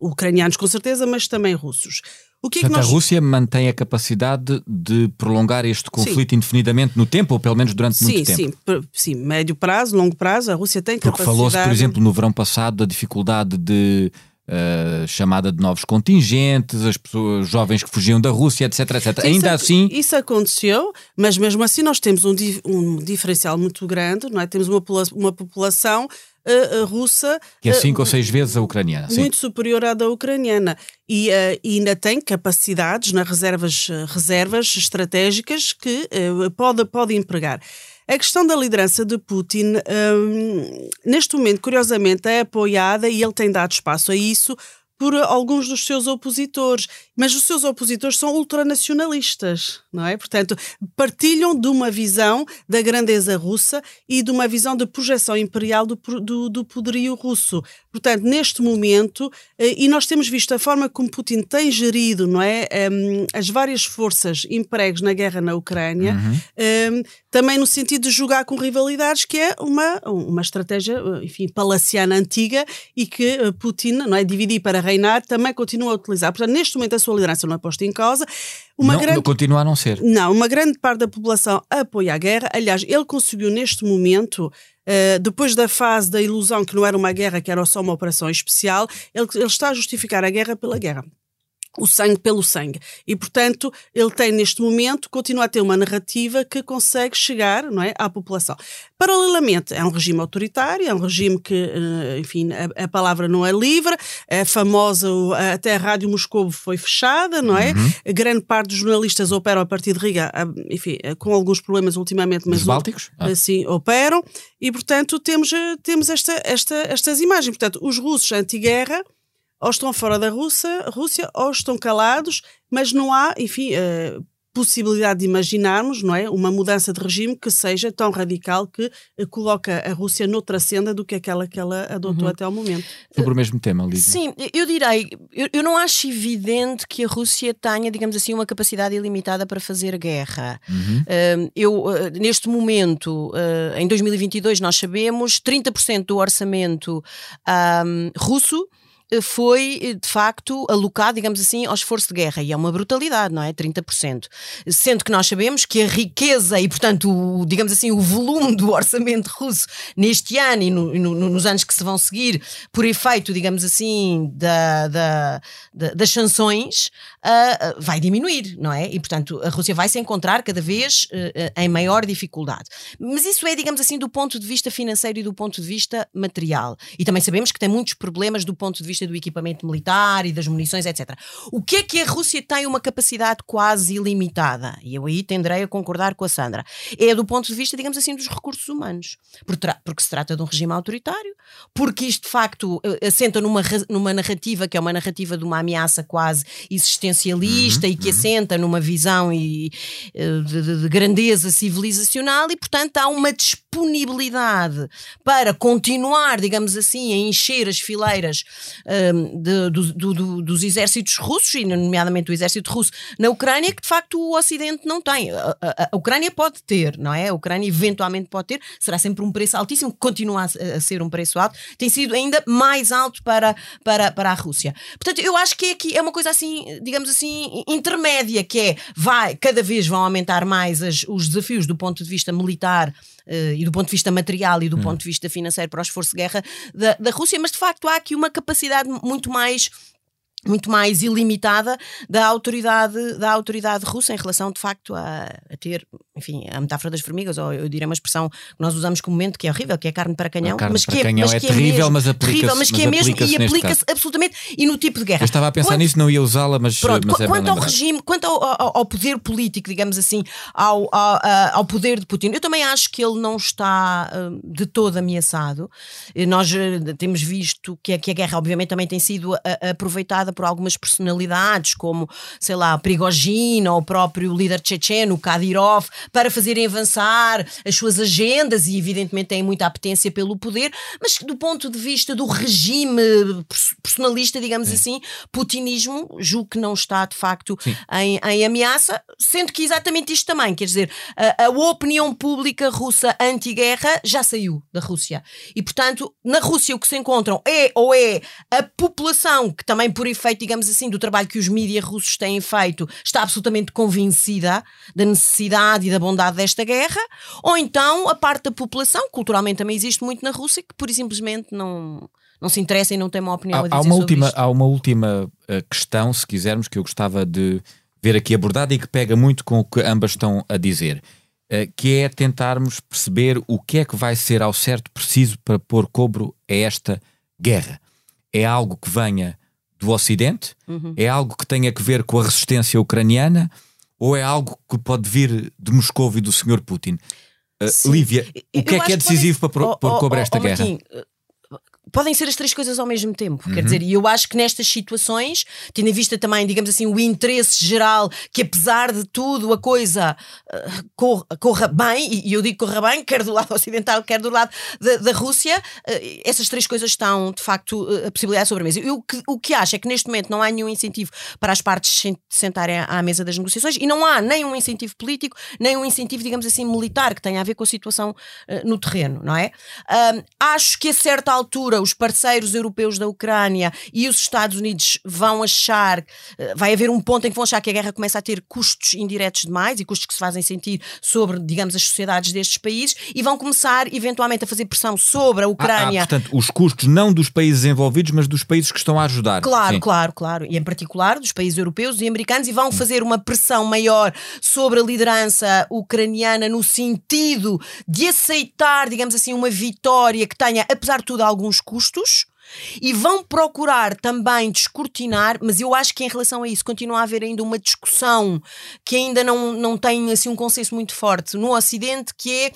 Ucranianos, com certeza, mas também russos. O que é que nós...
a Rússia mantém a capacidade de prolongar este conflito indefinidamente no tempo, ou pelo menos durante
Sim,
muito tempo.
sim, sim, médio prazo, longo prazo, a Rússia tem
Porque
capacidade.
falou-se, por exemplo, no verão passado da dificuldade de eh, chamada de novos contingentes, as pessoas jovens que fugiam da Rússia, etc, etc.
Sim,
Ainda
isso,
assim,
Isso aconteceu, mas mesmo assim nós temos um, um diferencial muito grande, não é? Temos uma, uma população eh, russa
que é cinco ou seis vezes a ucraniana. Sim.
muito superior à da ucraniana e, ainda tem capacidades nas reservas, eh, reservas estratégicas que pode, pode empregar. A questão da liderança de Putin, hum, neste momento, curiosamente, é apoiada e ele tem dado espaço a isso por alguns dos seus opositores, mas os seus opositores são ultranacionalistas, não é? Portanto, partilham de uma visão da grandeza russa e de uma visão de projeção imperial do, do, do poderio russo. Portanto, neste momento, eh, e nós temos visto a forma como Putin tem gerido, não é, Hum, as várias forças empregues na guerra na Ucrânia, hum, também no sentido de jogar com rivalidades, que é uma, uma estratégia, eh, enfim, palaciana antiga e que eh, Putin, não é, dividir para reinar, também continua a utilizar. Portanto, neste momento a sua liderança não é posta em causa. Uma
não,
grande...
continua a não ser.
Não, uma grande parte da população apoia a guerra. Aliás, ele conseguiu neste momento, eh, depois da fase da ilusão que não era uma guerra, que era só uma operação especial, ele, ele está a justificar a guerra pela guerra. O sangue pelo sangue. E, portanto, ele tem neste momento, continua a ter uma narrativa que consegue chegar não é, à população. Paralelamente, é um regime autoritário, é um regime que, eh, enfim, a, a palavra não é livre, é famosa, até a Rádio Moscou foi fechada, não é?
Uhum.
Grande parte dos jornalistas operam a partir de Riga, ah, enfim, eh, com alguns problemas ultimamente, mas
Dos Bálticos? Ah.
assim operam, e portanto temos, eh, temos esta, esta, estas imagens. Portanto, os russos anti-guerra ou estão fora da Rússia, Rússia ou estão calados, mas não há, enfim, eh, possibilidade de imaginarmos, não é, uma mudança de regime que seja tão radical que eh, coloca a Rússia noutra senda do que aquela que ela adotou até ao momento.
Sobre o mesmo tema, Lídia.
Sim, eu direi, eu, eu não acho evidente que a Rússia tenha, digamos assim, uma capacidade ilimitada para fazer guerra. Um, eu, uh, neste momento, uh, em 2022, nós sabemos 30% do orçamento um, russo foi, eh, de facto, alocado, digamos assim, ao esforço de guerra. E é uma brutalidade, não é? 30%. Sendo que nós sabemos que a riqueza e, portanto, o, digamos assim, o volume do orçamento russo neste ano e, no, no, nos anos que se vão seguir, por efeito, digamos assim, da, da, da das sanções, uh, vai diminuir, não é? E, portanto, a Rússia vai se encontrar cada vez uh, em maior dificuldade. Mas isso é, digamos assim, do ponto de vista financeiro e do ponto de vista material. E também sabemos que tem muitos problemas do ponto de vista do equipamento militar e das munições, etc. O que é que a Rússia tem uma capacidade quase ilimitada? E eu aí tenderei a concordar com a Sandra. É do ponto de vista, digamos assim, dos recursos humanos. Porque se trata de um regime autoritário, porque isto de facto assenta numa, numa narrativa que é uma narrativa de uma ameaça quase existencialista uhum, e que uhum. assenta numa visão e, eh, de, de, de grandeza civilizacional e, portanto, há uma disponibilidade para continuar, digamos assim, a encher as fileiras um, de, do, do, dos exércitos russos, e nomeadamente o exército russo na Ucrânia, que de facto o Ocidente não tem. A, a, a, Ucrânia pode ter, não é? A Ucrânia eventualmente pode ter, será sempre um preço altíssimo, continua a, a ser um preço alto, tem sido ainda mais alto para, para, para a Rússia. Portanto, eu acho que é aqui é uma coisa assim, digamos assim, intermédia, que é vai, cada vez vão aumentar mais as, os desafios do ponto de vista militar e do ponto de vista material e do hum. ponto de vista financeiro para o esforço de guerra da, da Rússia, mas de facto há aqui uma capacidade muito mais muito mais ilimitada da autoridade da autoridade russa em relação de facto a, a, ter enfim a metáfora das formigas ou eu diria uma expressão que nós usamos comumente que é horrível que é carne para canhão
carne
mas
para
que
é, canhão
mas
é
que
terrível
é mesmo,
mas aplica-se
mas que é mesmo e aplica-se absolutamente e no tipo de guerra.
Eu estava a pensar
quanto,
nisso não ia usá-la mas,
pronto,
mas é
quanto ao regime quanto ao, ao, ao, poder político digamos assim ao, ao, ao, poder de Putin eu também acho que ele não está hum, de todo ameaçado. Nós eh, temos visto que que a guerra obviamente também tem sido aproveitada por algumas personalidades como, sei lá, Prigogine ou o próprio líder checheno, Kadyrov, para fazerem avançar as suas agendas e, evidentemente, têm muita apetência pelo poder, mas do ponto de vista do regime personalista, digamos Sim. assim, putinismo, julgo que não está de facto em, em, ameaça, sendo que exatamente isto também, quer dizer, a, a opinião pública russa anti-guerra já saiu da Rússia. E, portanto, na Rússia o que se encontram é ou é a população que também, por efeito, digamos assim, do trabalho que os mídias russos têm feito está absolutamente convencida da necessidade e da bondade desta guerra, ou então a parte da população, culturalmente também existe muito na Rússia, que pura e simplesmente não, não se interessa e não tem uma opinião há, a dizer
há uma última
isto.
Há uma última uh, questão, se quisermos, que eu gostava de ver aqui abordada e que pega muito com o que ambas estão a dizer, uh, que é tentarmos perceber o que é que vai ser ao certo preciso para pôr cobro a esta guerra. É algo que venha do Ocidente? Uhum. É algo que tenha que ver com a resistência ucraniana? Ou é algo que pode vir de Moscou e do Sr. Putin? Uh, Lívia, o que é que é decisivo pode... para pôr oh, oh, esta oh, guerra? Martim,
podem ser as três coisas ao mesmo tempo. Uhum. Quer dizer, e eu acho que nestas situações, tendo em vista também, digamos assim, o interesse geral, que apesar de tudo a coisa uh, corra, corra, bem, e eu digo corra bem, quer do lado ocidental, quer do lado da, da Rússia, uh, essas três coisas estão, de facto, uh, a possibilidade sobre a mesa. Eu, o, que, o que acho é que neste momento não há nenhum incentivo para as partes sentarem à mesa das negociações e não há nem um incentivo político, nem um incentivo, digamos assim, militar, que tenha a ver com a situação no terreno, não é? acho que a certa altura altura os parceiros europeus da Ucrânia e os Estados Unidos vão achar, eh, vai haver um ponto em que vão achar que a guerra começa a ter custos indiretos demais e custos que se fazem sentir sobre, digamos, as sociedades destes países e vão começar eventualmente a fazer pressão sobre a Ucrânia.
Ah, ah, portanto, os custos não dos países envolvidos, mas dos países que estão a ajudar.
Claro, Sim. claro, claro. E em particular dos países europeus e americanos e vão hum. fazer uma pressão maior sobre a liderança ucraniana no sentido de aceitar, digamos assim, uma vitória que tenha, apesar de tudo, alguns custos e vão procurar também descortinar, mas eu acho que em relação a isso continua a haver ainda uma discussão que ainda não, não tem assim um consenso muito forte no Ocidente, que é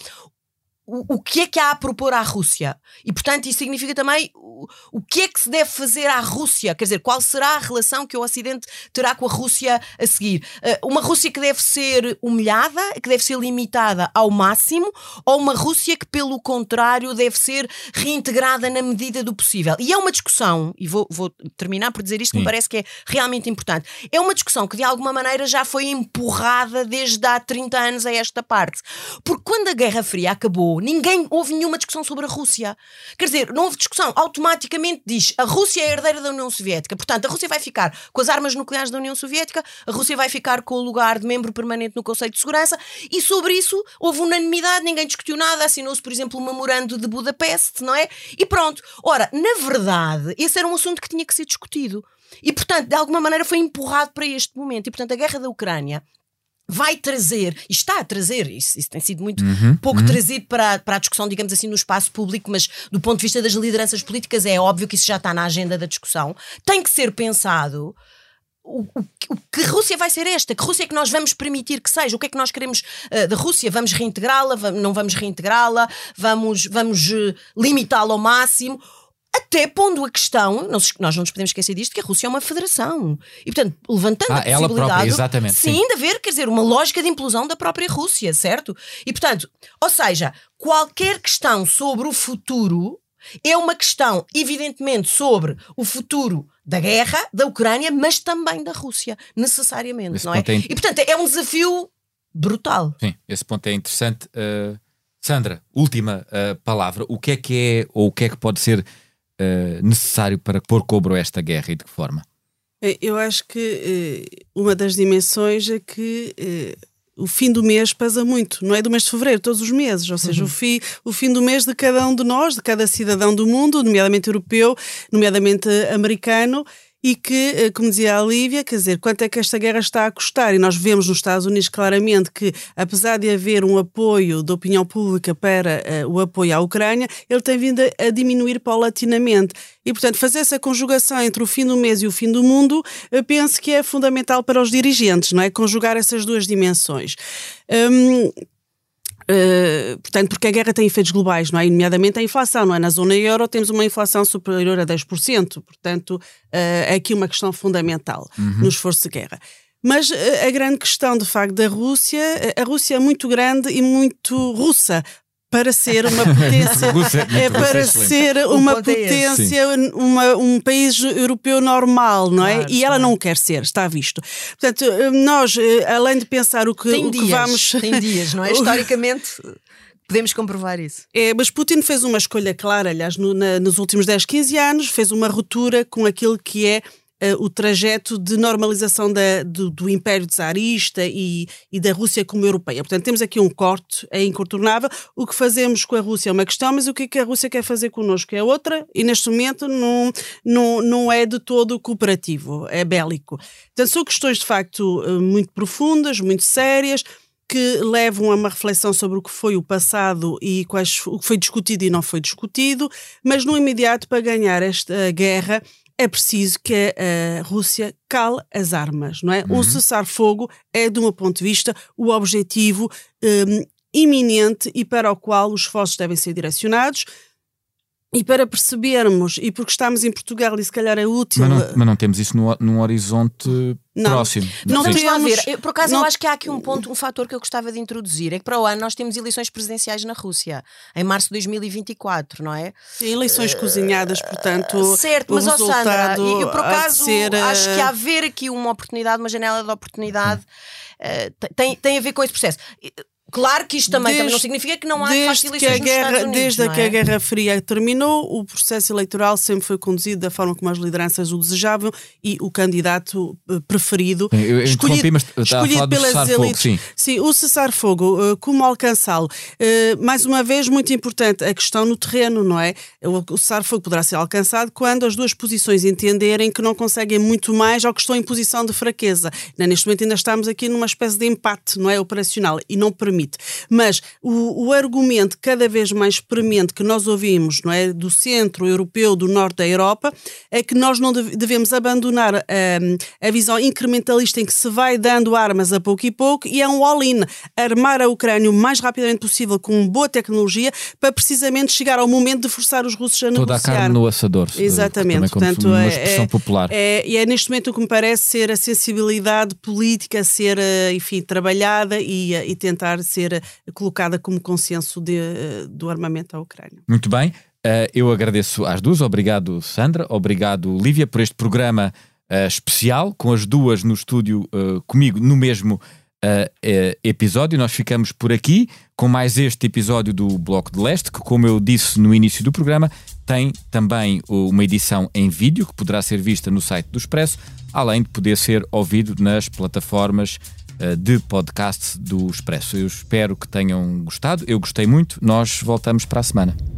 o, o que é que há a propor à Rússia? E, portanto, isso significa também o, o que é que se deve fazer à Rússia? Quer dizer, qual será a relação que o Ocidente terá com a Rússia a seguir? Uh, uma Rússia que deve ser humilhada, que deve ser limitada ao máximo, ou uma Rússia que, pelo contrário, deve ser reintegrada na medida do possível? E é uma discussão, e vou, vou terminar por dizer isto, que me parece que é realmente importante. É uma discussão que, de alguma maneira, já foi empurrada desde há 30 anos a esta parte. Porque quando a Guerra Fria acabou, ninguém houve nenhuma discussão sobre a Rússia. Quer dizer, não houve discussão, automaticamente diz a Rússia é herdeira da União Soviética. Portanto, a Rússia vai ficar com as armas nucleares da União Soviética, a Rússia vai ficar com o lugar de membro permanente no Conselho de Segurança e sobre isso houve unanimidade, ninguém discutiu nada, assinou-se, por exemplo, o memorando de Budapeste, não é? E pronto. Ora, na verdade, esse era um assunto que tinha que ser discutido. E, portanto, de alguma maneira foi empurrado para este momento. E, portanto, a guerra da Ucrânia vai trazer, e está a trazer, isso, isso tem sido muito
Uhum,
pouco trazido para, para a discussão, digamos assim, no espaço público, mas do ponto de vista das lideranças políticas é óbvio que isso já está na agenda da discussão. Tem que ser pensado. O, o- o que Rússia vai ser esta? Que Rússia é que nós vamos permitir que seja? O que é que nós queremos eh, da Rússia? Vamos reintegrá-la? Va- Não vamos reintegrá-la? Vamos, vamos eh, limitá-la ao máximo? Até pondo a questão, nós não nos podemos esquecer disto, que a Rússia é uma federação. E, portanto, levantando
Ah,
a possibilidade.
própria, exatamente,
Sim,
sim.
de haver, quer dizer, uma lógica de implosão da própria Rússia, certo? E, portanto, ou seja, qualquer questão sobre o futuro é uma questão, evidentemente, sobre o futuro da guerra, da Ucrânia, mas também da Rússia, necessariamente,
Esse
não é?
é
E, portanto, é um desafio brutal.
Sim, esse ponto é interessante. Uh, Sandra, última uh, palavra. O que é que é ou o que é que pode ser uh, necessário para pôr cobro a esta guerra e de que forma?
Eh, Eu acho que eh, uma das dimensões é que eh, o fim do mês pesa muito, não é do mês de fevereiro, todos os meses, ou seja, o, fim, o fim do mês de cada um de nós, de cada cidadão do mundo, nomeadamente europeu, nomeadamente eh, americano, e que, eh, como dizia a Lívia, quer dizer, quanto é que esta guerra está a custar? E nós vemos nos Estados Unidos claramente que, apesar de haver um apoio da opinião pública para eh, o apoio à Ucrânia, ele tem vindo a, a diminuir paulatinamente. E, portanto, fazer essa conjugação entre o fim do mês e o fim do mundo, eu penso que é fundamental para os dirigentes, não é? Conjugar essas duas dimensões. Hum, Uh, portanto, porque a guerra tem efeitos globais, não é? Nomeadamente a inflação, não é? Na zona euro temos uma inflação superior a 10%, portanto, uh, é aqui uma questão fundamental no esforço de guerra. Mas uh, a grande questão, de facto, da Rússia, a Rússia é muito grande e muito russa para ser uma potência, é
russa,
para ser uma
é
potência, uma, um país europeu normal, não é?
Claro,
e ela
claro.
não quer ser, está visto. Portanto, uh, nós, uh, além de pensar o que,
Tem
o que
dias,
vamos.
tem dias, não é? Historicamente, podemos comprovar isso.
É, mas Putin fez uma escolha clara, aliás, no- na- nos últimos 10, 15 anos, fez uma ruptura com aquilo que é eh, o trajeto de normalização da- do, do Império Czarista e, e da Rússia como europeia. Portanto, temos aqui um corte, é incontornável. O que fazemos com a Rússia é uma questão, mas o que, é que a Rússia quer fazer connosco é outra, e neste momento não, não, não é de todo cooperativo, é bélico. Portanto, são questões de facto eh, muito profundas, muito sérias que levam a uma reflexão sobre o que foi o passado e quais, o que foi discutido e não foi discutido, mas no imediato, para ganhar esta guerra, é preciso que a Rússia cale as armas, não é? Um cessar-fogo é, de um ponto de vista, o objetivo hum, iminente e para o qual os esforços devem ser direcionados. E para percebermos, e porque estamos em Portugal e se calhar é útil.
Mas não, mas não temos isso no, num horizonte
Não.
próximo.
Não
lá
temos-
ver. Eu, por acaso,
não-
eu acho que há aqui um ponto, um fator que eu gostava de introduzir. É que para o ano nós temos eleições presidenciais na Rússia, em março de 2024, não é?
Sim, eleições cozinhadas, portanto.
certo,
o
mas ó Sandra, eu, por acaso
ser, eh,
acho que há haver aqui uma oportunidade, uma janela de oportunidade, eh, tem, tem a ver com esse processo. Claro que isto também, também não
Desde-
significa que não há
desde que a guerra,
Unidos,
desde
não
que a
é?
Guerra Fria terminou, o processo eleitoral sempre foi conduzido da forma como as lideranças o desejavam e o candidato eh, preferido
Sim, eu- eu interrompi, mas
escolhido
falar do
pelas elites.
sim.
o cessar-fogo, eh, como alcançá-lo? Eh, Mais uma vez, muito importante a questão no terreno, não é? O cessar-fogo poderá ser alcançado quando as duas posições entenderem que não conseguem muito mais ou que estão em posição de fraqueza. Neste momento ainda estamos aqui numa espécie de empate, não é? Operacional e não permite. Mas o, o argumento cada vez mais premente que nós ouvimos, não é? Do centro europeu, do norte da Europa, é que nós não deve- devemos abandonar hum, a visão incrementalista em que se vai dando armas a pouco e pouco e é um all-in. Armar a Ucrânia o mais rapidamente possível com boa tecnologia para precisamente chegar ao momento de forçar os russos a
Toda a
negociar.
carne no assador.
Exatamente, portanto,
uma
é-
expressão
é,
popular.
É, e é neste momento o que me parece ser a sensibilidade política a ser, eh, enfim, trabalhada e, eh, e tentar ser eh, colocada como consenso de, eh, do armamento à Ucrânia.
Muito bem. Eh, eu agradeço às duas. Obrigado, Sandra. Obrigado, Lívia, por este programa especial, com as duas no estúdio comigo no mesmo episódio. Nós ficamos por aqui com mais este episódio do Bloco de Leste, que, como eu disse no início do programa, tem também uma edição em vídeo que poderá ser vista no site do Expresso, além de poder ser ouvido nas plataformas de podcast do Expresso. Eu espero que tenham gostado. Eu gostei muito. Nós voltamos para a semana.